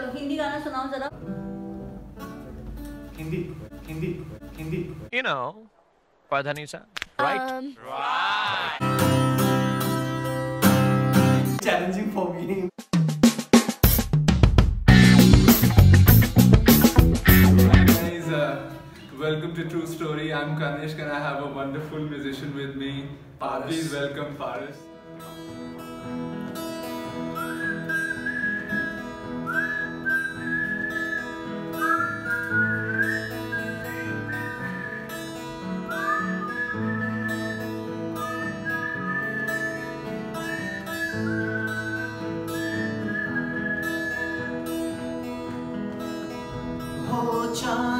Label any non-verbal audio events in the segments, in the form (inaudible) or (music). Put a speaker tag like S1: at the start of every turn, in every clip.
S1: हिंदी गाना सुनाओ जरा
S2: Hindi Hindi Hindi
S3: Padhanisa, right?
S4: Um,
S2: challenging for me
S5: guys, uh, welcome to True Story. I'm Kanishk and I have a wonderful musician with me.
S2: Paras.
S5: Please welcome Paris.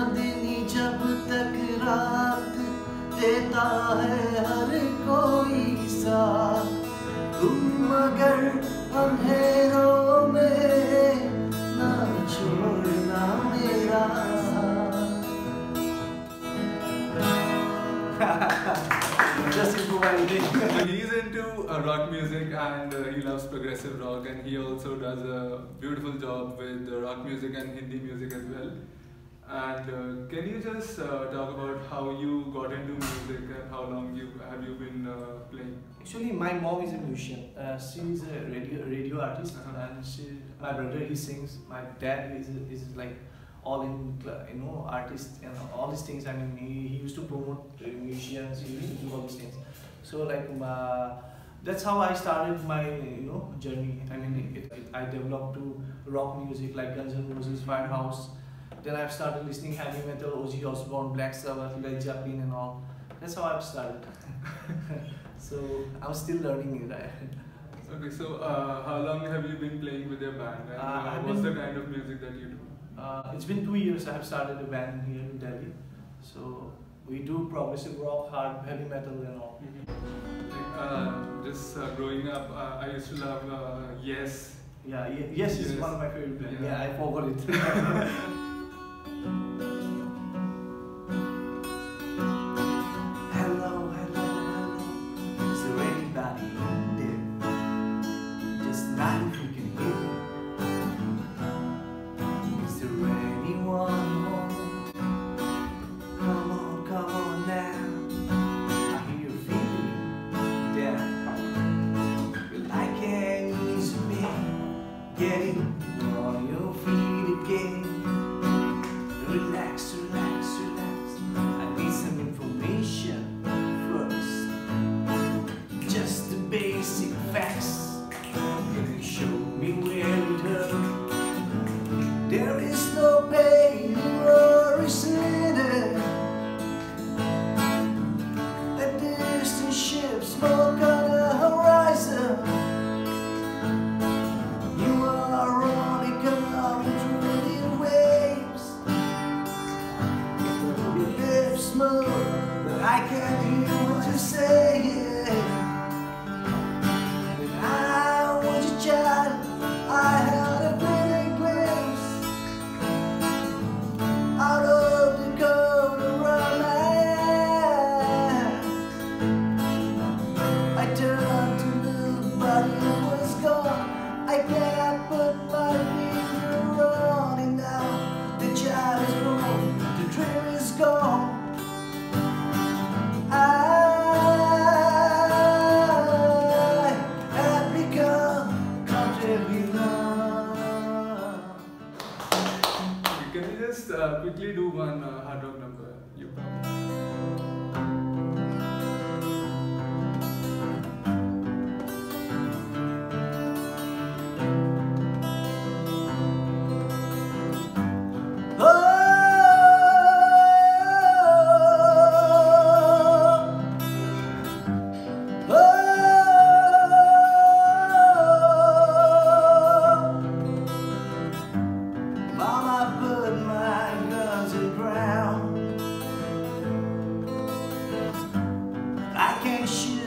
S2: चांदनी जब तक रात देता है हर कोई साथ तुम मगर अंधेरों में ना छोड़ना मेरा Just improvising.
S5: He's into uh, rock music and uh, he loves progressive rock and he also does a beautiful job with uh, rock music and Hindi music as well. And uh, can you just uh, talk about how you got into music and how long you have you been uh, playing?
S2: Actually, my mom is a musician. Uh, she's a radio radio artist,
S5: Uh-huh.
S2: and she, my brother he sings. My dad is is like all in you know artist and all these things. I mean, he, he used to promote musicians. He used to do all these things. So like uh, that's how I started my you know journey. I mean, it, it, I developed to rock music like Guns N' Roses, Firehouse. Then I've started listening heavy metal, Ozzy Osbourne, Black Sabbath, Led Zeppelin, and all. That's how I've started. (laughs) so I'm still learning it. (laughs)
S5: Okay, so uh, how long have you been playing with your band and
S2: Uh,
S5: uh, what's
S2: been-
S5: the kind of music that you do?
S2: Uh, it's been two years I have started a band here in Delhi. So we do progressive rock, hard, heavy metal, and all.
S5: Like, uh, just uh, growing up, uh, I used to love uh, Yes.
S2: Yeah, ye- yes,
S5: Yes.
S2: one of my favorite bands.
S5: Yeah.
S2: Yeah, I forgot it. (laughs) smoke on the horizon. You are only coming through the waves. Your lips move, but I can't hear what you're saying. When
S5: just uh, quickly do one uh, hard rock number? You
S2: Mama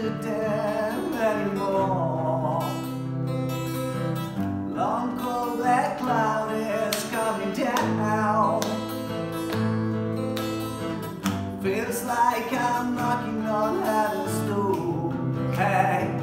S2: shoot them anymore. Long cold black cloud is coming down. Feels like I'm knocking on heaven's door. Hey,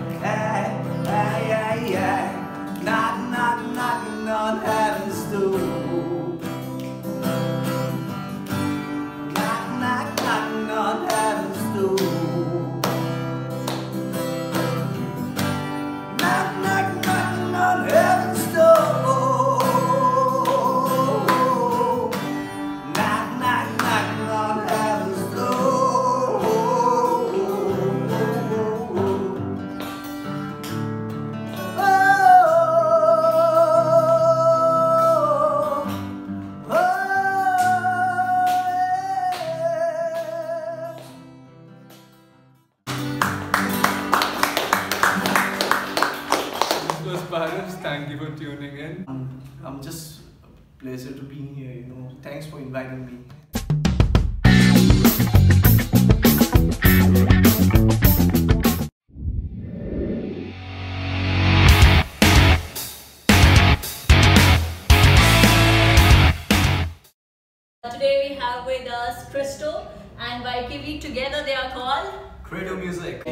S5: Thank you for tuning in.
S2: I'm, I'm just a pleasure to be here, you know. Thanks for inviting me.
S1: Today we have with us Crystal and YKB. Together they are called
S2: Credo Music.